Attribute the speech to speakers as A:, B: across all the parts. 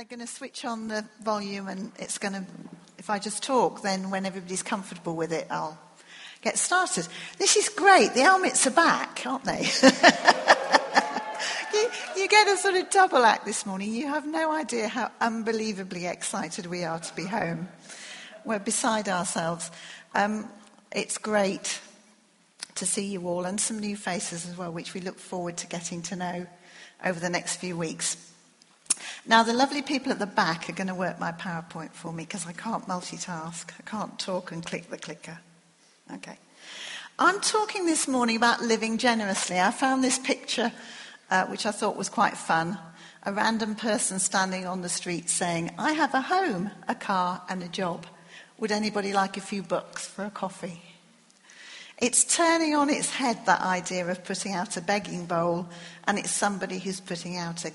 A: they're going to switch on the volume and it's going to, if I just talk, then when everybody's comfortable with it, I'll get started. This is great. The helmets are back, aren't they? you, you get a sort of double act this morning. You have no idea how unbelievably excited we are to be home. We're beside ourselves. Um, it's great to see you all and some new faces as well, which we look forward to getting to know over the next few weeks. Now, the lovely people at the back are going to work my PowerPoint for me because I can't multitask. I can't talk and click the clicker. Okay. I'm talking this morning about living generously. I found this picture, uh, which I thought was quite fun. A random person standing on the street saying, I have a home, a car, and a job. Would anybody like a few bucks for a coffee? It's turning on its head that idea of putting out a begging bowl, and it's somebody who's putting out a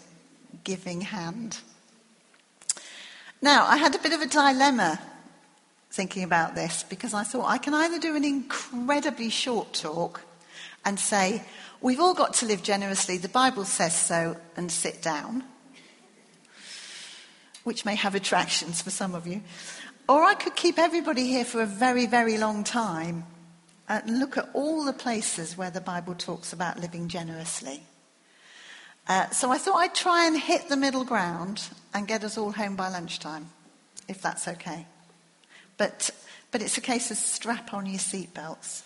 A: giving hand. Now, I had a bit of a dilemma thinking about this because I thought I can either do an incredibly short talk and say, We've all got to live generously, the Bible says so, and sit down, which may have attractions for some of you. Or I could keep everybody here for a very, very long time and look at all the places where the Bible talks about living generously. Uh, so I thought I'd try and hit the middle ground and get us all home by lunchtime, if that's okay. But, but it's a case of strap on your seatbelts.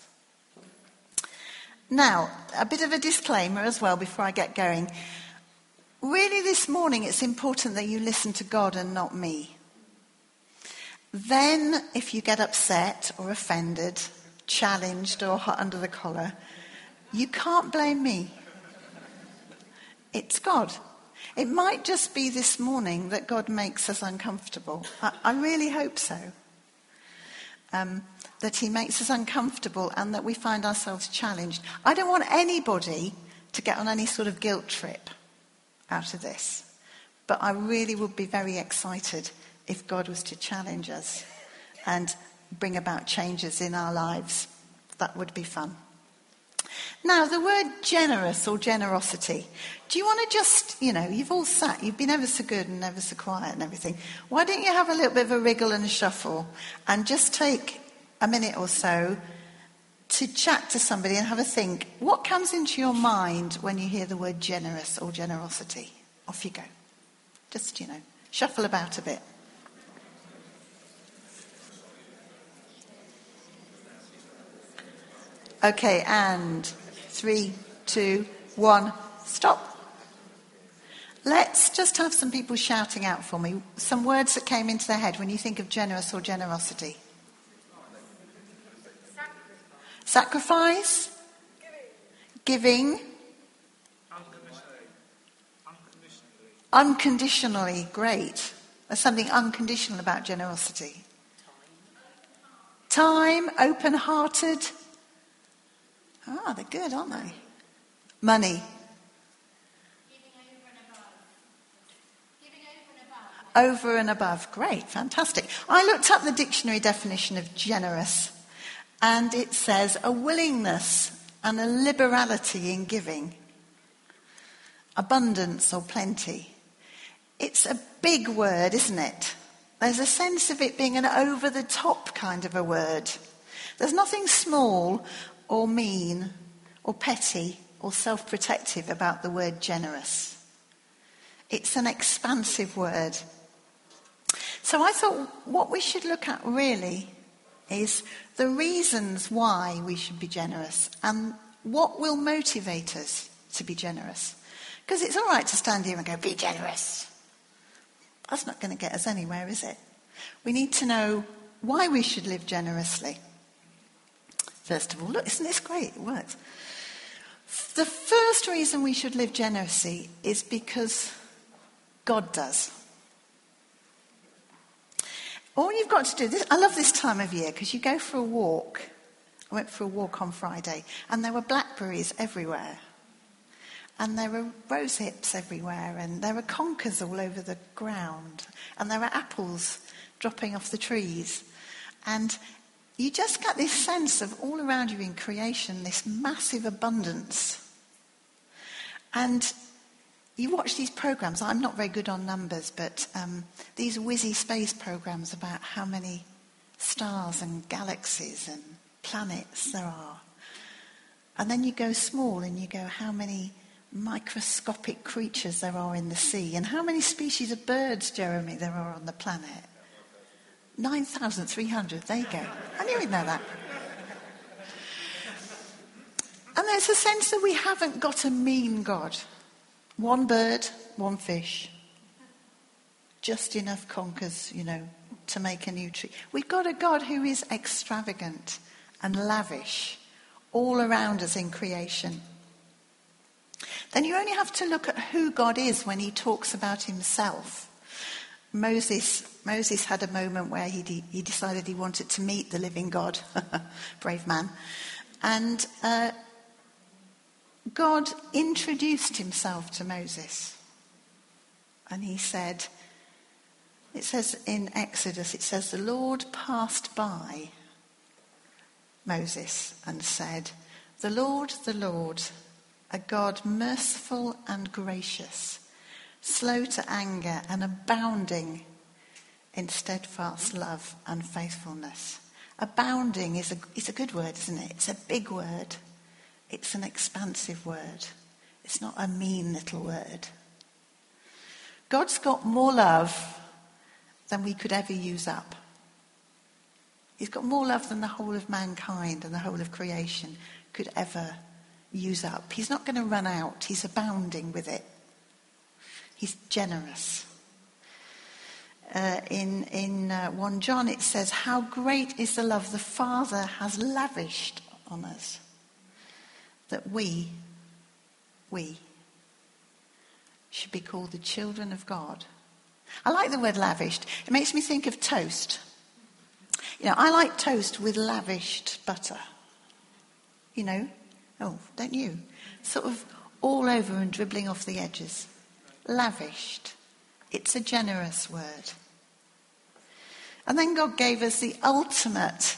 A: Now, a bit of a disclaimer as well before I get going. Really, this morning, it's important that you listen to God and not me. Then, if you get upset or offended, challenged or hot under the collar, you can't blame me. It's God. It might just be this morning that God makes us uncomfortable. I, I really hope so. Um, that He makes us uncomfortable and that we find ourselves challenged. I don't want anybody to get on any sort of guilt trip out of this. But I really would be very excited if God was to challenge us and bring about changes in our lives. That would be fun. Now, the word generous or generosity. Do you want to just, you know, you've all sat, you've been ever so good and ever so quiet and everything. Why don't you have a little bit of a wriggle and a shuffle and just take a minute or so to chat to somebody and have a think. What comes into your mind when you hear the word generous or generosity? Off you go. Just, you know, shuffle about a bit. Okay, and three, two, one, stop. Let's just have some people shouting out for me some words that came into their head when you think of generous or generosity. Sacrifice. Giving. Unconditionally. Unconditionally. Great. There's something unconditional about generosity. Time. Open hearted. Ah, they're good, aren't they? Money. Over and above. Great, fantastic. I looked up the dictionary definition of generous, and it says a willingness and a liberality in giving, abundance or plenty. It's a big word, isn't it? There's a sense of it being an over the top kind of a word. There's nothing small or mean or petty or self protective about the word generous. It's an expansive word. So I thought what we should look at really is the reasons why we should be generous and what will motivate us to be generous. Because it's all right to stand here and go, be generous. That's not going to get us anywhere, is it? We need to know why we should live generously first of all. Look, isn't this great? It works. The first reason we should live generously is because God does. All you've got to do, this, I love this time of year because you go for a walk. I went for a walk on Friday and there were blackberries everywhere. And there were rose hips everywhere and there were conkers all over the ground. And there were apples dropping off the trees. And you just get this sense of all around you in creation, this massive abundance. And you watch these programs. I'm not very good on numbers, but um, these whizzy space programs about how many stars and galaxies and planets there are. And then you go small and you go, how many microscopic creatures there are in the sea, and how many species of birds, Jeremy, there are on the planet. 9,300. There you go. I knew he'd know that. And there's a sense that we haven't got a mean God. One bird, one fish. Just enough conkers, you know, to make a new tree. We've got a God who is extravagant and lavish all around us in creation. Then you only have to look at who God is when he talks about himself. Moses, Moses had a moment where he, de- he decided he wanted to meet the living God, brave man. And uh, God introduced himself to Moses. And he said, it says in Exodus, it says, the Lord passed by Moses and said, The Lord, the Lord, a God merciful and gracious, slow to anger and abounding in steadfast love and faithfulness. Abounding is a, is a good word, isn't it? It's a big word. It's an expansive word. It's not a mean little word. God's got more love than we could ever use up. He's got more love than the whole of mankind and the whole of creation could ever use up. He's not going to run out. He's abounding with it. He's generous. Uh, in in uh, 1 John, it says, How great is the love the Father has lavished on us that we, we, should be called the children of God. I like the word lavished. It makes me think of toast. You know, I like toast with lavished butter. You know, Oh, don't you? Sort of all over and dribbling off the edges. Lavished. It's a generous word. And then God gave us the ultimate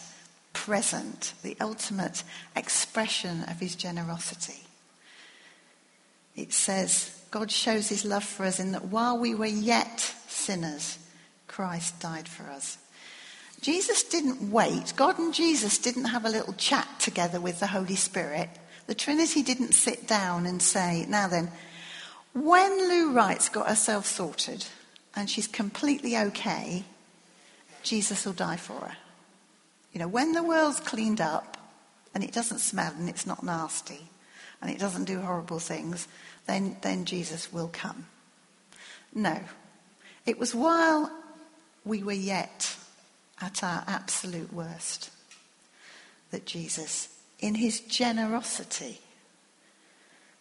A: present, the ultimate expression of his generosity. It says, God shows his love for us in that while we were yet sinners, Christ died for us. Jesus didn't wait. God and Jesus didn't have a little chat together with the Holy Spirit the Trinity didn't sit down and say, now then, when Lou Wright's got herself sorted and she's completely okay, Jesus will die for her. You know, when the world's cleaned up and it doesn't smell and it's not nasty and it doesn't do horrible things, then, then Jesus will come. No. It was while we were yet at our absolute worst that Jesus in his generosity,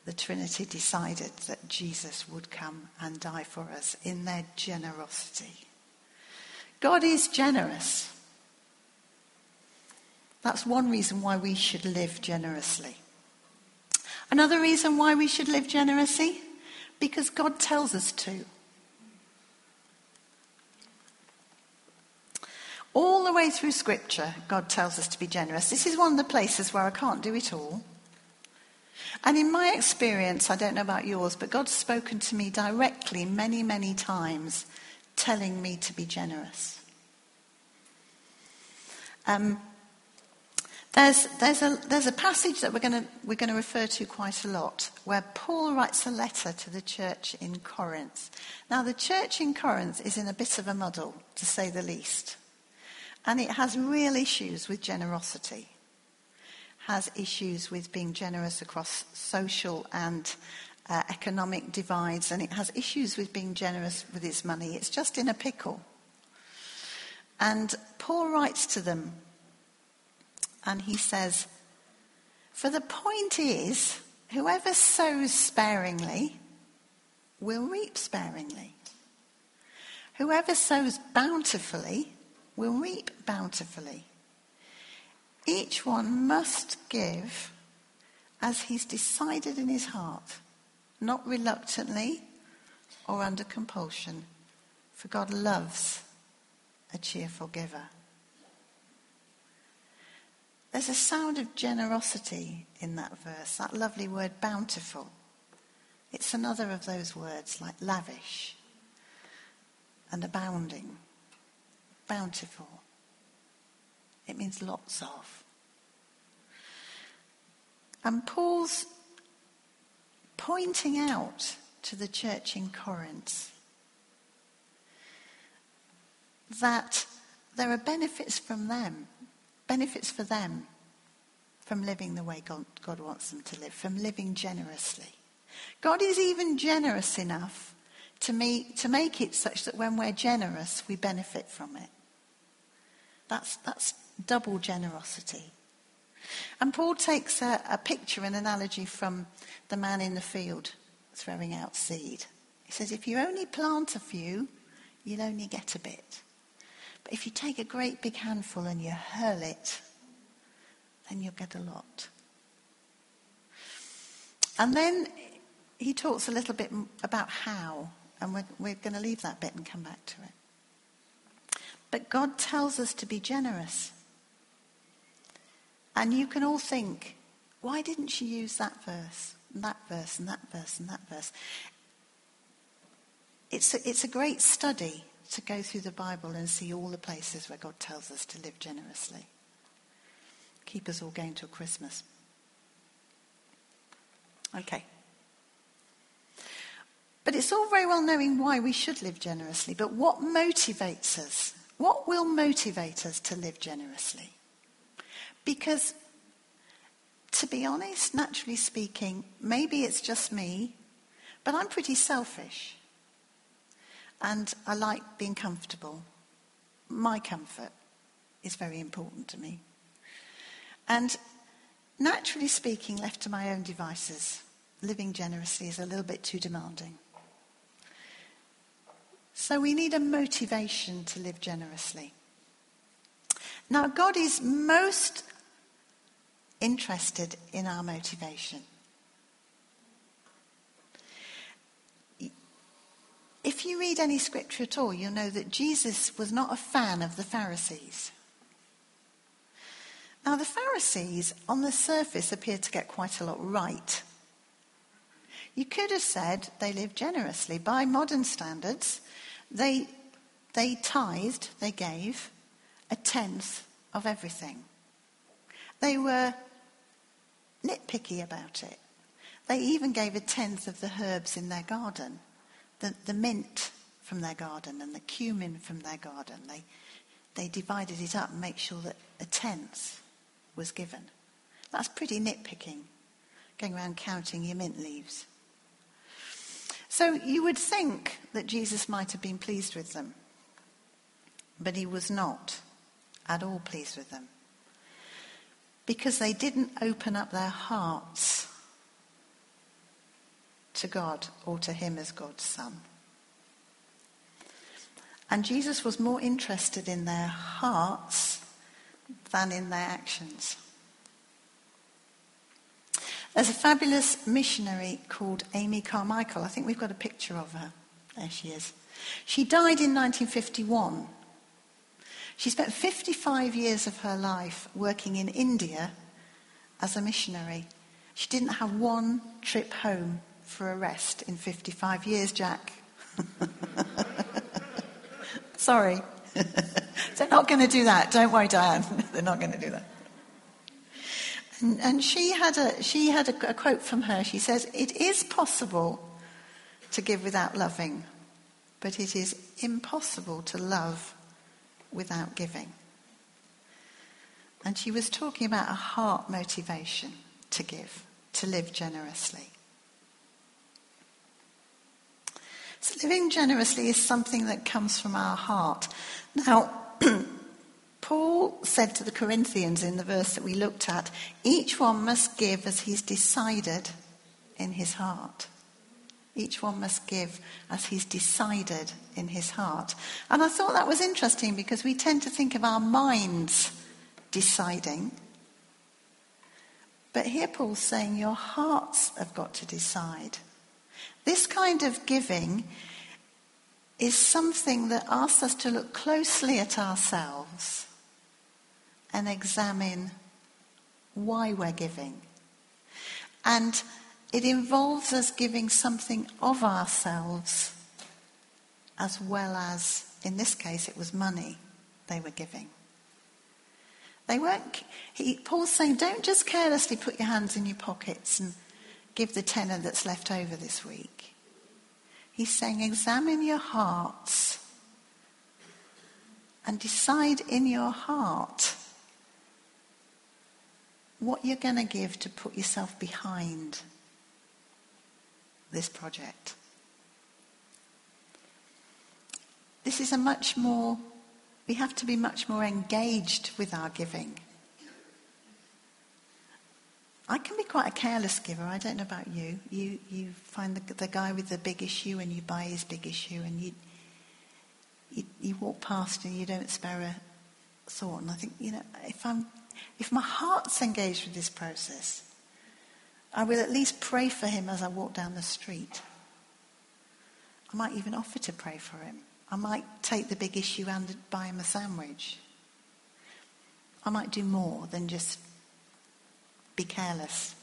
A: the Trinity decided that Jesus would come and die for us in their generosity. God is generous. That's one reason why we should live generously. Another reason why we should live generously? Because God tells us to. All the way through Scripture, God tells us to be generous. This is one of the places where I can't do it all. And in my experience, I don't know about yours, but God's spoken to me directly many, many times, telling me to be generous. Um, there's, there's, a, there's a passage that we're going we're to refer to quite a lot where Paul writes a letter to the church in Corinth. Now, the church in Corinth is in a bit of a muddle, to say the least. And it has real issues with generosity, has issues with being generous across social and uh, economic divides, and it has issues with being generous with its money. It's just in a pickle. And Paul writes to them, and he says, For the point is, whoever sows sparingly will reap sparingly. Whoever sows bountifully will reap bountifully. Each one must give as he's decided in his heart, not reluctantly or under compulsion, for God loves a cheerful giver. There's a sound of generosity in that verse, that lovely word bountiful. It's another of those words like lavish and abounding, bountiful. It means lots of. And Paul's pointing out to the church in Corinth that there are benefits from them, benefits for them from living the way God, God wants them to live, from living generously. God is even generous enough to, me, to make it such that when we're generous, we benefit from it. That's, that's double generosity. And Paul takes a, a picture, an analogy from the man in the field throwing out seed. He says, if you only plant a few, you'll only get a bit. But if you take a great big handful and you hurl it, then you'll get a lot. And then he talks a little bit about how, and we're, we're going to leave that bit and come back to it. But God tells us to be generous. And you can all think, why didn't she use that verse, and that verse, and that verse, and that verse? It's a, it's a great study to go through the Bible and see all the places where God tells us to live generously. Keep us all going till Christmas. Okay. But it's all very well knowing why we should live generously, but what motivates us? What will motivate us to live generously? Because, to be honest, naturally speaking, maybe it's just me, but I'm pretty selfish. And I like being comfortable. My comfort is very important to me. And naturally speaking, left to my own devices, living generously is a little bit too demanding. So we need a motivation to live generously. Now, God is most interested in our motivation. If you read any scripture at all, you'll know that Jesus was not a fan of the Pharisees. Now, the Pharisees, on the surface, appear to get quite a lot right. You could have said they lived generously. By modern standards, they, they tithed, they gave a tenth of everything. They were nitpicky about it. They even gave a tenth of the herbs in their garden the, the mint from their garden and the cumin from their garden. They, they divided it up and make sure that a tenth was given. That's pretty nitpicking, going around counting your mint leaves. So you would think that Jesus might have been pleased with them, but he was not at all pleased with them because they didn't open up their hearts to God or to him as God's son. And Jesus was more interested in their hearts than in their actions. There's a fabulous missionary called Amy Carmichael. I think we've got a picture of her. There she is. She died in 1951. She spent 55 years of her life working in India as a missionary. She didn't have one trip home for a rest in 55 years, Jack. Sorry. They're not going to do that. Don't worry, Diane. They're not going to do that. And, and she had, a, she had a, a quote from her. She says, It is possible to give without loving, but it is impossible to love without giving. And she was talking about a heart motivation to give, to live generously. So living generously is something that comes from our heart. Now, Paul said to the Corinthians in the verse that we looked at, each one must give as he's decided in his heart. Each one must give as he's decided in his heart. And I thought that was interesting because we tend to think of our minds deciding. But here Paul's saying your hearts have got to decide. This kind of giving is something that asks us to look closely at ourselves and examine why we're giving. And it involves us giving something of ourselves as well as, in this case, it was money they were giving. They weren't, he, Paul's saying, don't just carelessly put your hands in your pockets and give the tenner that's left over this week. He's saying, examine your hearts and decide in your heart what you're going to give to put yourself behind this project. This is a much more, we have to be much more engaged with our giving. I can be quite a careless giver. I don't know about you. You, you find the, the guy with the big issue and you buy his big issue and you, you, you walk past and you don't spare a thought. And I think, you know, if, I'm, if my heart's engaged with this process, I will at least pray for him as I walk down the street. I might even offer to pray for him. I might take the big issue and buy him a sandwich. I might do more than just be careless.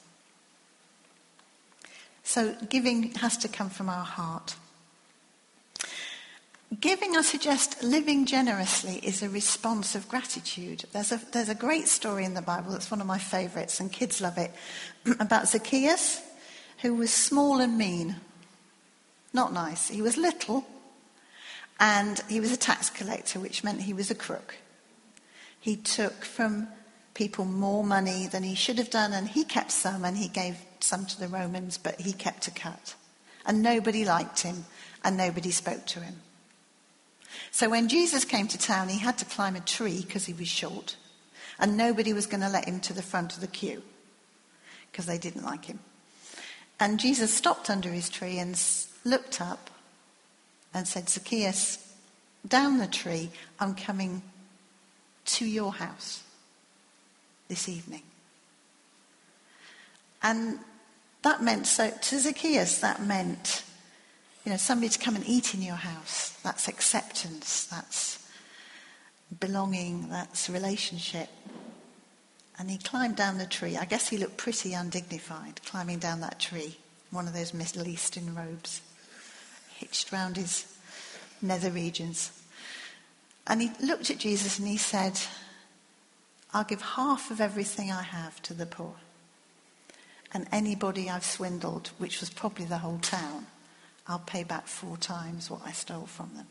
A: So giving has to come from our heart. Giving, I suggest, living generously is a response of gratitude. There's a, there's a great story in the Bible that's one of my favourites, and kids love it, about Zacchaeus, who was small and mean. Not nice. He was little, and he was a tax collector, which meant he was a crook. He took from people more money than he should have done, and he kept some, and he gave some to the Romans, but he kept a cut. And nobody liked him, and nobody spoke to him. So when Jesus came to town, he had to climb a tree because he was short, and nobody was going to let him to the front of the queue because they didn't like him. And Jesus stopped under his tree and looked up and said, Zacchaeus, down the tree, I'm coming to your house this evening. And that meant, so to Zacchaeus, that meant you know, somebody to come and eat in your house. That's acceptance. That's belonging. That's relationship. And he climbed down the tree. I guess he looked pretty undignified climbing down that tree. One of those Middle Eastern robes hitched round his nether regions. And he looked at Jesus and he said, I'll give half of everything I have to the poor. And anybody I've swindled, which was probably the whole town, I'll pay back four times what I stole from them.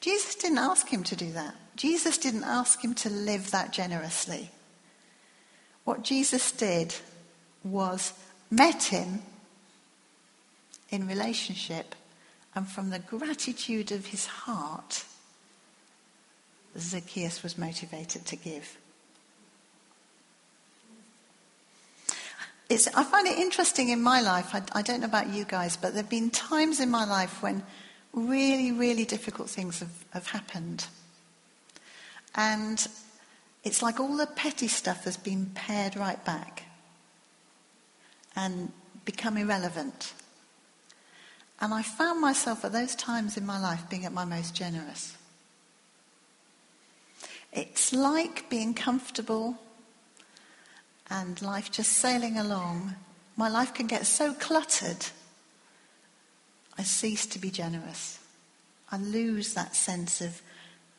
A: Jesus didn't ask him to do that. Jesus didn't ask him to live that generously. What Jesus did was met him in relationship, and from the gratitude of his heart, Zacchaeus was motivated to give. It's, I find it interesting in my life. I, I don't know about you guys, but there have been times in my life when really, really difficult things have, have happened. And it's like all the petty stuff has been pared right back and become irrelevant. And I found myself at those times in my life being at my most generous. It's like being comfortable and life just sailing along, my life can get so cluttered, I cease to be generous. I lose that sense of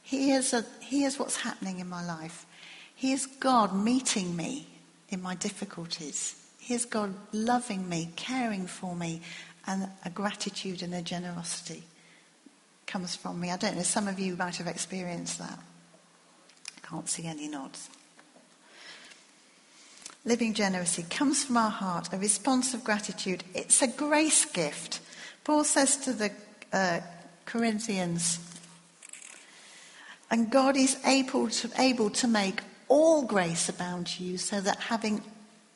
A: here's, a, here's what's happening in my life. Here's God meeting me in my difficulties. Here's God loving me, caring for me, and a gratitude and a generosity comes from me. I don't know, some of you might have experienced that. I can't see any nods living generously comes from our heart, a response of gratitude. It's a grace gift. Paul says to the uh, Corinthians, and God is able to, able to make all grace abound to you, so that having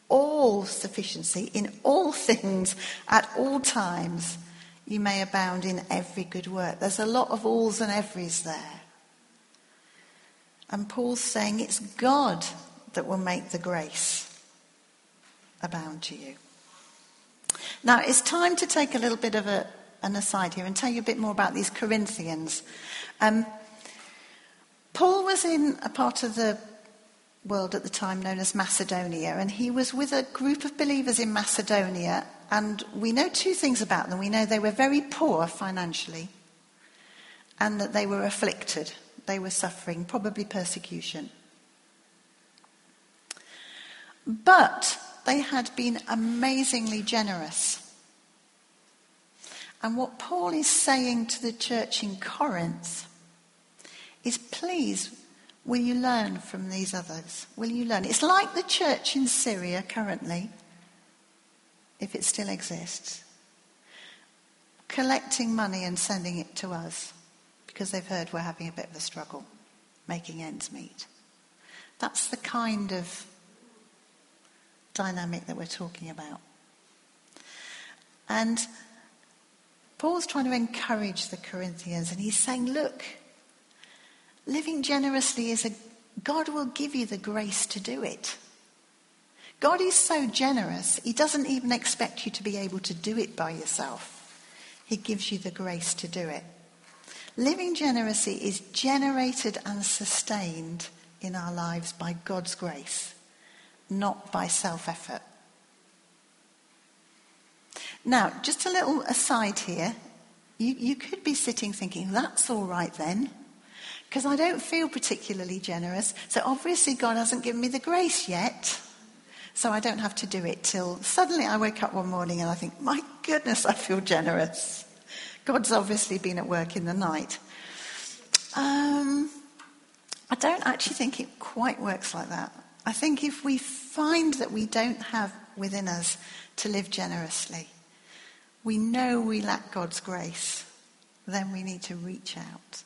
A: all sufficiency in all things at all times, you may abound in every good work. There's a lot of alls and everys there. And Paul's saying it's God that will make the grace abound to you. Now, it's time to take a little bit of a, an aside here and tell you a bit more about these Corinthians. Um, Paul was in a part of the world at the time known as Macedonia, and he was with a group of believers in Macedonia. And we know two things about them. We know they were very poor financially, and that they were afflicted. They were suffering, probably persecution. But they had been amazingly generous. And what Paul is saying to the church in Corinth is please, will you learn from these others? Will you learn? It's like the church in Syria currently, if it still exists, collecting money and sending it to us because they've heard we're having a bit of a struggle making ends meet. That's the kind of dynamic that we're talking about. And Paul's trying to encourage the Corinthians, and he's saying, Look, living generously is a God will give you the grace to do it. God is so generous, He doesn't even expect you to be able to do it by yourself. He gives you the grace to do it. Living generously is generated and sustained in our lives by God's grace, not by self effort. Now, just a little aside here. You, you could be sitting thinking, that's all right then, because I don't feel particularly generous. So obviously, God hasn't given me the grace yet. So I don't have to do it till suddenly I wake up one morning and I think, my goodness, I feel generous. God's obviously been at work in the night. Um, I don't actually think it quite works like that. I think if we find that we don't have within us to live generously, we know we lack God's grace, then we need to reach out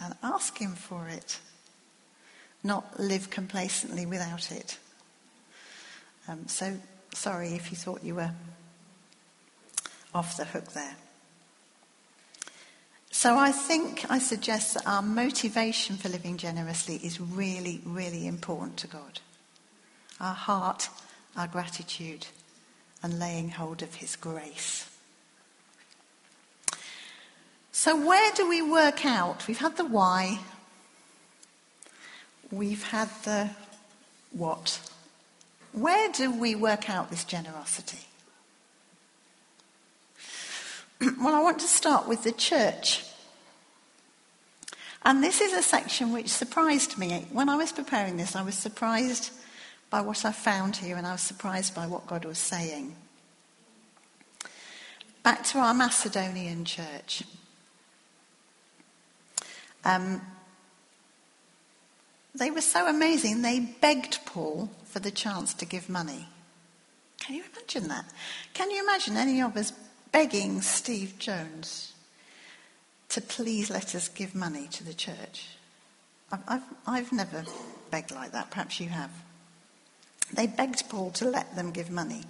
A: and ask Him for it, not live complacently without it. Um, so, sorry if you thought you were off the hook there. So I think I suggest that our motivation for living generously is really, really important to God. Our heart, our gratitude, and laying hold of His grace. So, where do we work out? We've had the why, we've had the what. Where do we work out this generosity? well, I want to start with the church. And this is a section which surprised me. When I was preparing this, I was surprised by what I found here and I was surprised by what God was saying. Back to our Macedonian church. Um, they were so amazing, they begged Paul for the chance to give money. Can you imagine that? Can you imagine any of us begging Steve Jones to please let us give money to the church. I've, I've, I've never begged like that. Perhaps you have. They begged Paul to let them give money.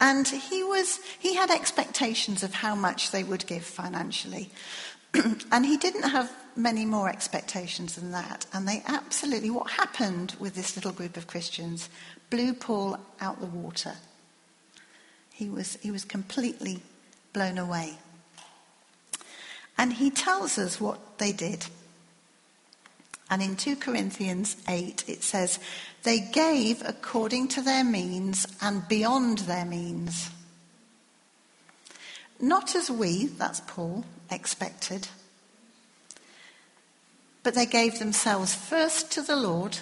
A: And he, was, he had expectations of how much they would give financially. and he didn't have many more expectations than that. And they absolutely, what happened with this little group of Christians blew Paul out the water. He was, he was completely blown away. And he tells us what they did. And in 2 Corinthians 8, it says, They gave according to their means and beyond their means. Not as we, that's Paul, expected, but they gave themselves first to the Lord,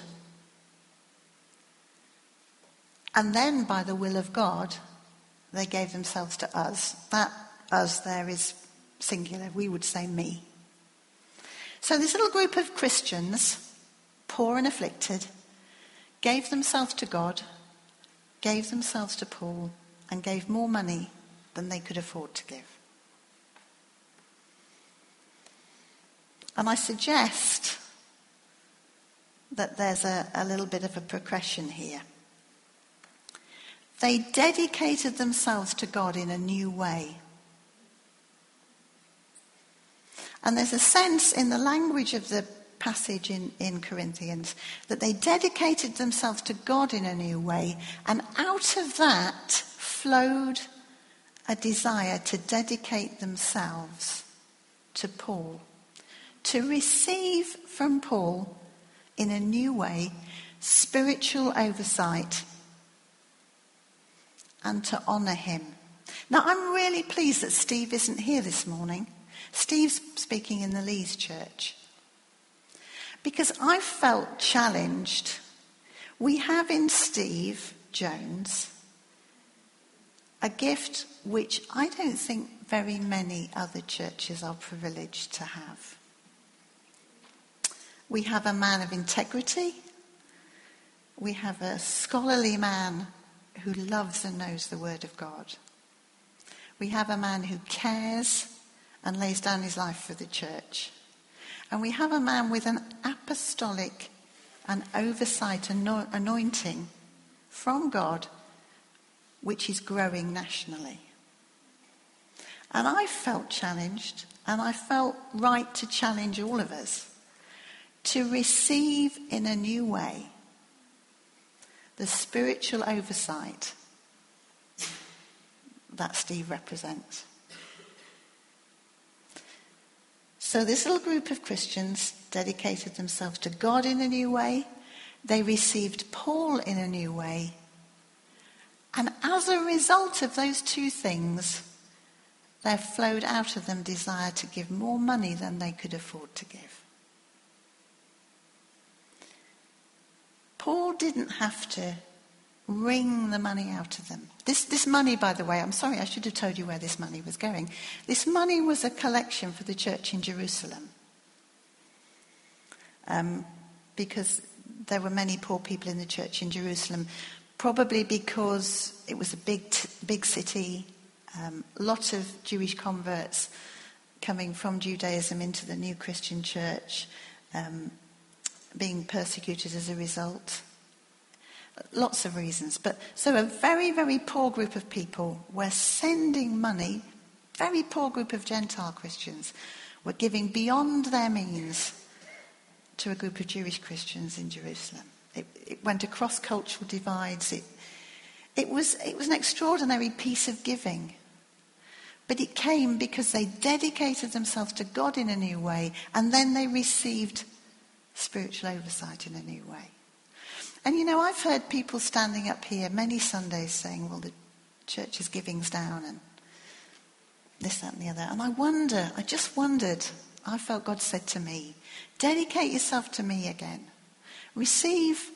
A: and then by the will of God, they gave themselves to us. That us there is singular. We would say me. So this little group of Christians, poor and afflicted, gave themselves to God, gave themselves to Paul, and gave more money than they could afford to give. And I suggest that there's a, a little bit of a progression here. They dedicated themselves to God in a new way. And there's a sense in the language of the passage in, in Corinthians that they dedicated themselves to God in a new way, and out of that flowed a desire to dedicate themselves to Paul, to receive from Paul in a new way spiritual oversight, and to honour him. Now, I'm really pleased that Steve isn't here this morning. Steve's speaking in the Lees church. Because I felt challenged. We have in Steve Jones a gift which I don't think very many other churches are privileged to have. We have a man of integrity. We have a scholarly man who loves and knows the Word of God. We have a man who cares and lays down his life for the church. And we have a man with an apostolic and oversight an anointing from God which is growing nationally. And I felt challenged, and I felt right to challenge all of us to receive in a new way the spiritual oversight that Steve represents. So, this little group of Christians dedicated themselves to God in a new way. They received Paul in a new way. And as a result of those two things, there flowed out of them desire to give more money than they could afford to give. Paul didn't have to wring the money out of them. This, this money, by the way, I'm sorry, I should have told you where this money was going. This money was a collection for the church in Jerusalem. Um, because there were many poor people in the church in Jerusalem probably because it was a big, big city, um, lot of Jewish converts coming from Judaism into the new Christian church, um, being persecuted as a result. Lots of reasons. But so a very, very poor group of people were sending money, very poor group of Gentile Christians were giving beyond their means to a group of Jewish Christians in Jerusalem. It, it went across cultural divides. It, it, was, it was an extraordinary piece of giving. But it came because they dedicated themselves to God in a new way, and then they received spiritual oversight in a new way. And you know, I've heard people standing up here many Sundays saying, well, the church's giving's down and this, that, and the other. And I wonder, I just wondered, I felt God said to me, dedicate yourself to me again. Receive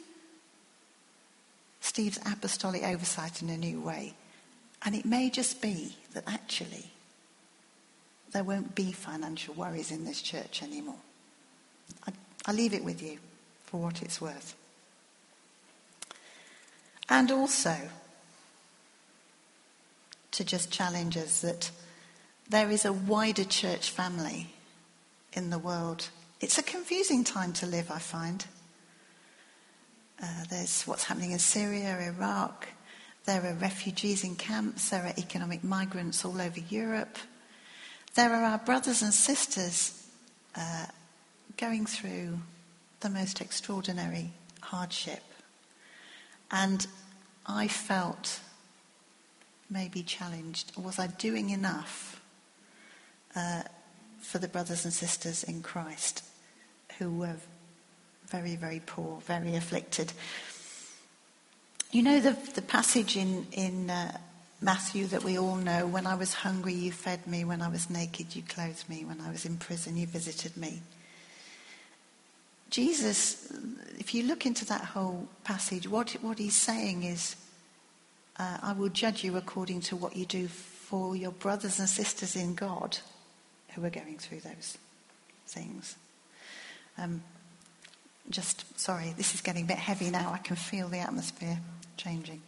A: Steve's apostolic oversight in a new way. And it may just be that actually there won't be financial worries in this church anymore. I, I leave it with you for what it's worth. And also to just challenge us that there is a wider church family in the world. It's a confusing time to live, I find. Uh, there's what's happening in Syria, Iraq. There are refugees in camps. There are economic migrants all over Europe. There are our brothers and sisters uh, going through the most extraordinary hardship. And I felt maybe challenged. Was I doing enough uh, for the brothers and sisters in Christ who were very, very poor, very afflicted. You know the, the passage in, in uh, Matthew that we all know when I was hungry, you fed me, when I was naked, you clothed me, when I was in prison, you visited me. Jesus, if you look into that whole passage, what, what he's saying is, uh, I will judge you according to what you do for your brothers and sisters in God who are going through those things. Um, just, sorry, this is getting a bit heavy now. I can feel the atmosphere changing.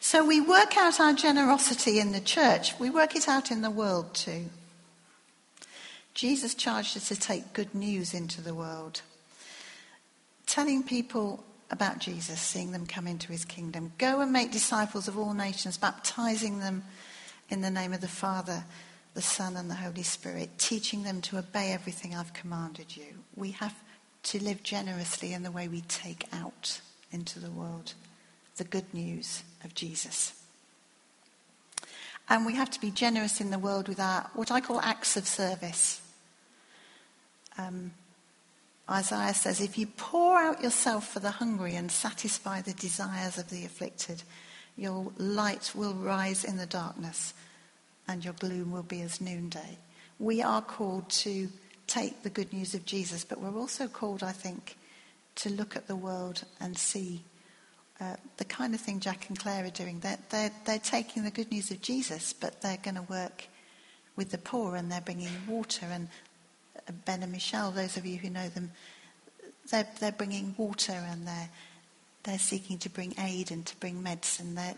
A: So we work out our generosity in the church, we work it out in the world too. Jesus charged us to take good news into the world, telling people about Jesus, seeing them come into his kingdom. Go and make disciples of all nations, baptizing them in the name of the Father, the Son, and the Holy Spirit, teaching them to obey everything I've commanded you. We have to live generously in the way we take out into the world the good news of Jesus. And we have to be generous in the world with our, what I call acts of service. Um, Isaiah says, If you pour out yourself for the hungry and satisfy the desires of the afflicted, your light will rise in the darkness and your gloom will be as noonday. We are called to take the good news of Jesus, but we're also called, I think, to look at the world and see uh, the kind of thing Jack and Claire are doing. They're, they're, they're taking the good news of Jesus, but they're going to work with the poor and they're bringing water. And uh, Ben and Michelle, those of you who know them, they're, they're bringing water and they're, they're seeking to bring aid and to bring medicine. They're,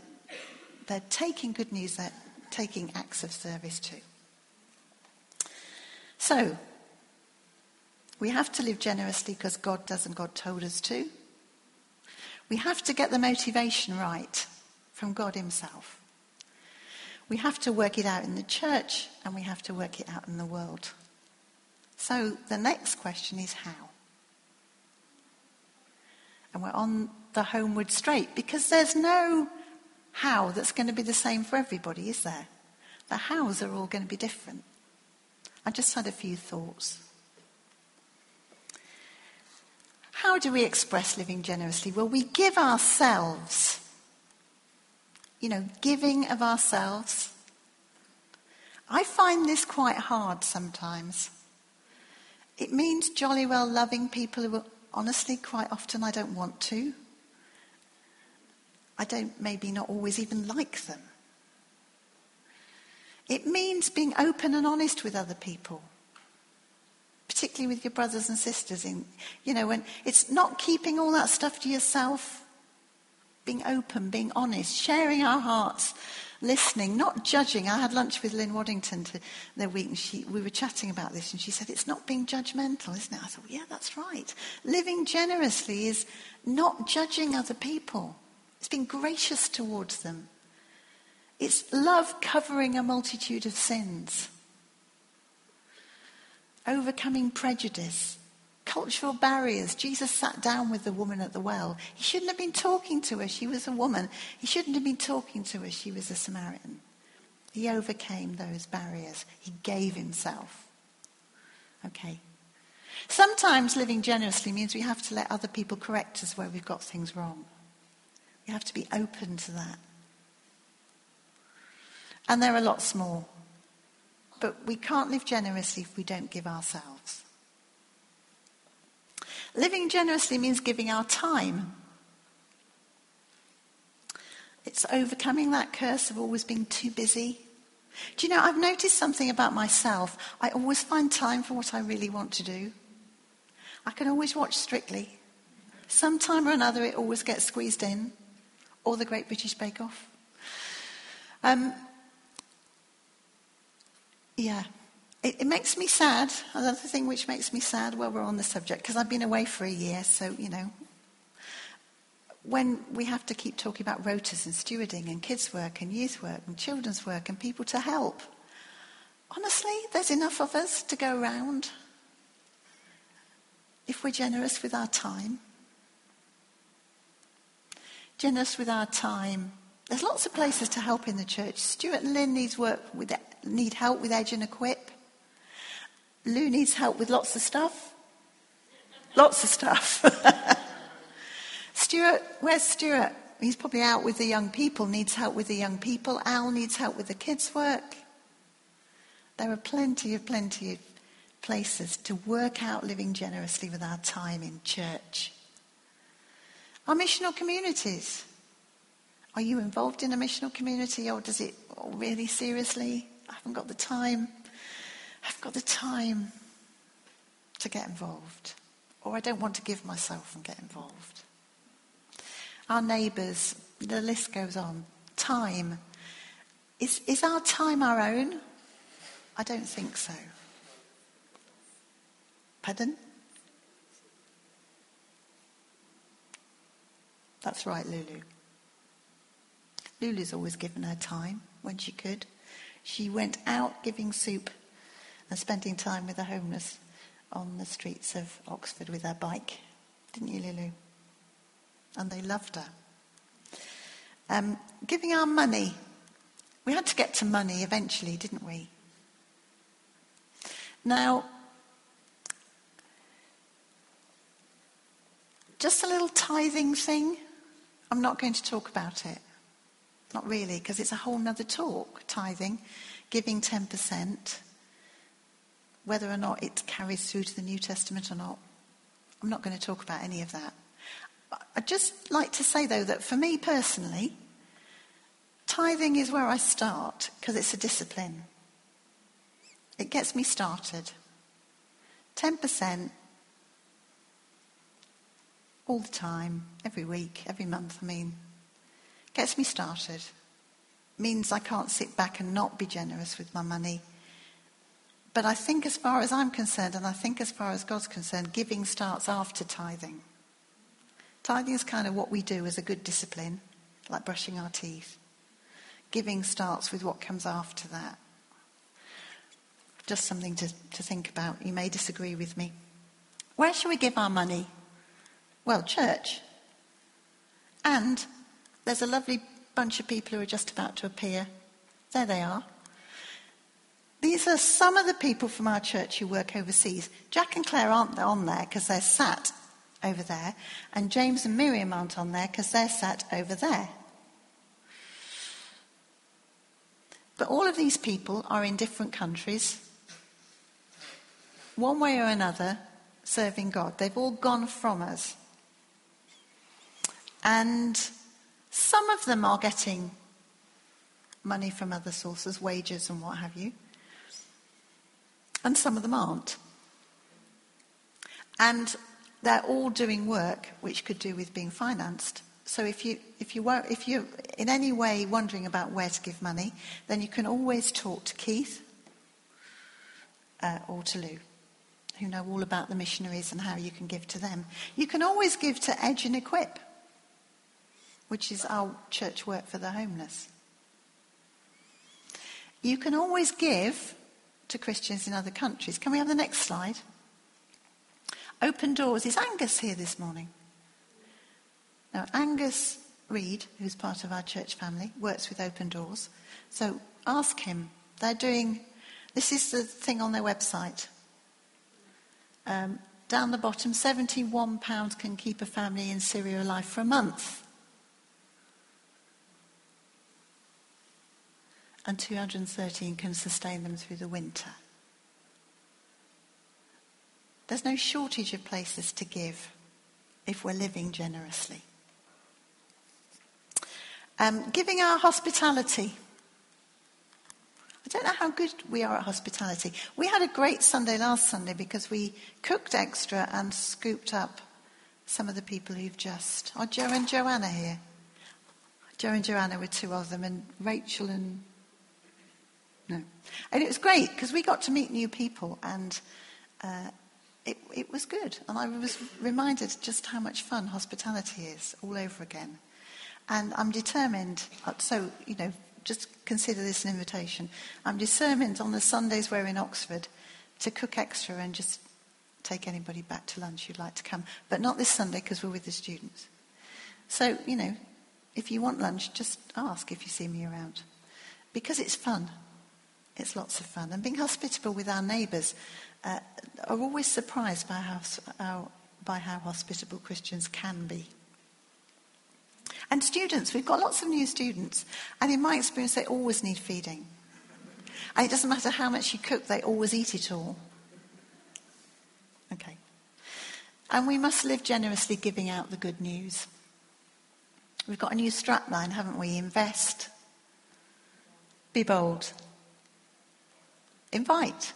A: they're taking good news, they're taking acts of service too. So, we have to live generously because God does and God told us to. We have to get the motivation right from God Himself. We have to work it out in the church and we have to work it out in the world. So the next question is how? And we're on the homeward straight because there's no how that's going to be the same for everybody, is there? The hows are all going to be different. I just had a few thoughts. How do we express living generously? Well, we give ourselves. You know, giving of ourselves. I find this quite hard sometimes. It means jolly well loving people who, honestly, quite often I don't want to. I don't maybe not always even like them. It means being open and honest with other people particularly with your brothers and sisters. In, you know, when it's not keeping all that stuff to yourself, being open, being honest, sharing our hearts, listening, not judging. I had lunch with Lynn Waddington to, the week, and she, we were chatting about this, and she said, It's not being judgmental, isn't it? I thought, Yeah, that's right. Living generously is not judging other people, it's being gracious towards them. It's love covering a multitude of sins overcoming prejudice, cultural barriers. Jesus sat down with the woman at the well. He shouldn't have been talking to her. She was a woman. He shouldn't have been talking to her. She was a Samaritan. He overcame those barriers. He gave himself. Okay. Sometimes living generously means we have to let other people correct us where we've got things wrong. We have to be open to that. And there are lots more. But we can't live generously if we don't give ourselves. Living generously means giving our time. It's overcoming that curse of always being too busy. Do you know, I've noticed something about myself. I always find time for what I really want to do. I can always watch Strictly. Sometime or another, it always gets squeezed in. Or the Great British Bake Off. Um, yeah. It, it, makes me sad. Another thing which makes me sad, well, we're on the subject, because I've been away for a year, so, you know. When we have to keep talking about rotas and stewarding and kids' work and youth work and children's work and people to help, honestly, there's enough of us to go around if we're generous with our time. Generous with our time. There's lots of places to help in the church. Stuart and Lynn needs work with need help with Edge and Equip. Lou needs help with lots of stuff. Lots of stuff. Stuart, where's Stuart? He's probably out with the young people, needs help with the young people. Al needs help with the kids' work. There are plenty of, plenty of places to work out living generously with our time in church. Our missional communities. Are you involved in a missional community or does it really seriously? I haven't got the time. I haven't got the time to get involved. Or I don't want to give myself and get involved. Our neighbours, the list goes on. Time. Is, is our time our own? I don't think so. Pardon? That's right, Lulu. Lulu's always given her time when she could. She went out giving soup and spending time with the homeless on the streets of Oxford with her bike. Didn't you, Lulu? And they loved her. Um, giving our money. We had to get to money eventually, didn't we? Now, Just a little tithing thing. I'm not going to talk about it. Not really, because it's a whole nother talk, tithing, giving 10%, whether or not it carries through to the New Testament or not. I'm not going to talk about any of that. I'd just like to say, though, that for me personally, tithing is where I start because it's a discipline. It gets me started. 10% all the time, every week, every month, I mean, gets me started. Means I can't sit back and not be generous with my money. But I think, as far as I'm concerned, and I think as far as God's concerned, giving starts after tithing. Tithing is kind of what we do as a good discipline, like brushing our teeth. Giving starts with what comes after that. Just something to, to think about. You may disagree with me. Where shall we give our money? Well, church. And there's a lovely bunch of people who are just about to appear. There they are. These are some of the people from our church who work overseas. Jack and Claire aren't on there because they're sat over there, and James and Miriam aren't on there because they're sat over there. But all of these people are in different countries, one way or another, serving God. They've all gone from us. And some of them are getting money from other sources, wages and what have you. And some of them aren't. And they're all doing work which could do with being financed. So if you if you were if you're in any way wondering about where to give money, then you can always talk to Keith uh, or to Lou, who know all about the missionaries and how you can give to them. You can always give to Edge and Equip which is our church work for the homeless. You can always give to Christians in other countries. Can we have the next slide? Open Doors. Is Angus here this morning? Now, Angus Reed, who's part of our church family, works with Open Doors. So ask him. They're doing, this is the thing on their website. Um, down the bottom, £71 can keep a family in Syria alive for a month. And 213 can sustain them through the winter. There's no shortage of places to give if we're living generously. Um, giving our hospitality. I don't know how good we are at hospitality. We had a great Sunday last Sunday because we cooked extra and scooped up some of the people who've just. Are Joe and Joanna here? Joe and Joanna were two of them, and Rachel and no. And it was great because we got to meet new people and uh, it, it was good. And I was reminded just how much fun hospitality is all over again. And I'm determined, so, you know, just consider this an invitation. I'm determined on the Sundays we're in Oxford to cook extra and just take anybody back to lunch who'd like to come. But not this Sunday because we're with the students. So, you know, if you want lunch, just ask if you see me around. Because it's fun. It's lots of fun. And being hospitable with our neighbours uh, are always surprised by how, how, by how hospitable Christians can be. And students, we've got lots of new students, and in my experience, they always need feeding. And it doesn't matter how much you cook, they always eat it all. Okay. And we must live generously giving out the good news. We've got a new strapline, haven't we? Invest. Be bold. Invite.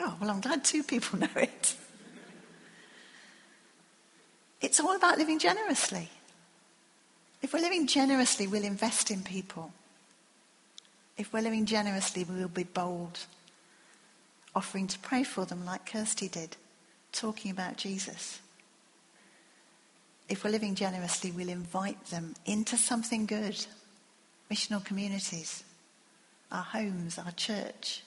A: Oh, well, I'm glad two people know it. It's all about living generously. If we're living generously, we'll invest in people. If we're living generously, we'll be bold, offering to pray for them like Kirsty did, talking about Jesus. If we're living generously, we'll invite them into something good. Missional communities, our homes, our church.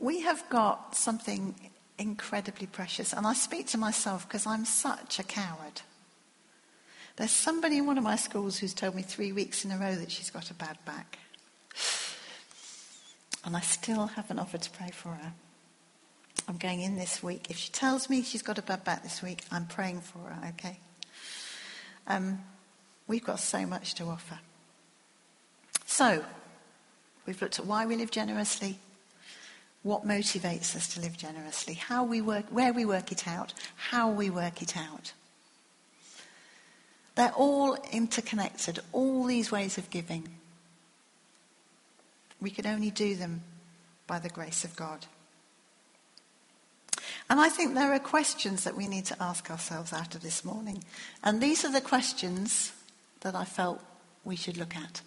A: We have got something incredibly precious, and I speak to myself because I'm such a coward. There's somebody in one of my schools who's told me three weeks in a row that she's got a bad back. And I still haven't offered to pray for her. I'm going in this week. If she tells me she's got a bad back this week, I'm praying for her, okay? Um, we've got so much to offer. So, we've looked at why we live generously, what motivates us to live generously, how we work, where we work it out, how we work it out. They're all interconnected, all these ways of giving. We can only do them by the grace of God. And I think there are questions that we need to ask ourselves out of this morning. And these are the questions that I felt we should look at.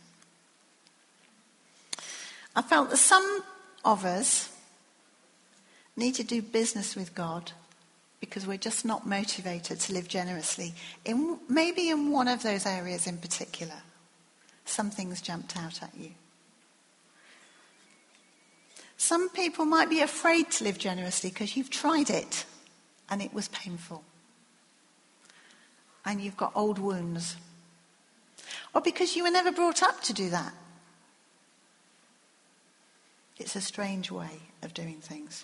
A: I felt that some of us need to do business with God because we're just not motivated to live generously. In, maybe in one of those areas in particular, something's jumped out at you. Some people might be afraid to live generously because you've tried it and it was painful. And you've got old wounds. Or because you were never brought up to do that. It's a strange way of doing things.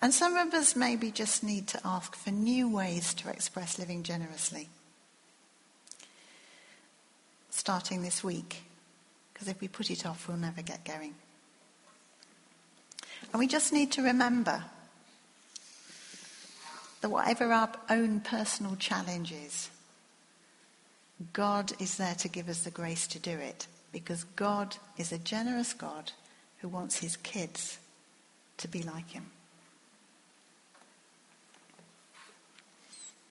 A: And some of us maybe just need to ask for new ways to express living generously. Starting this week. Because if we put it off, we'll never get going. And we just need to remember that whatever our own personal challenge is, God is there to give us the grace to do it because God is a generous God who wants his kids to be like him.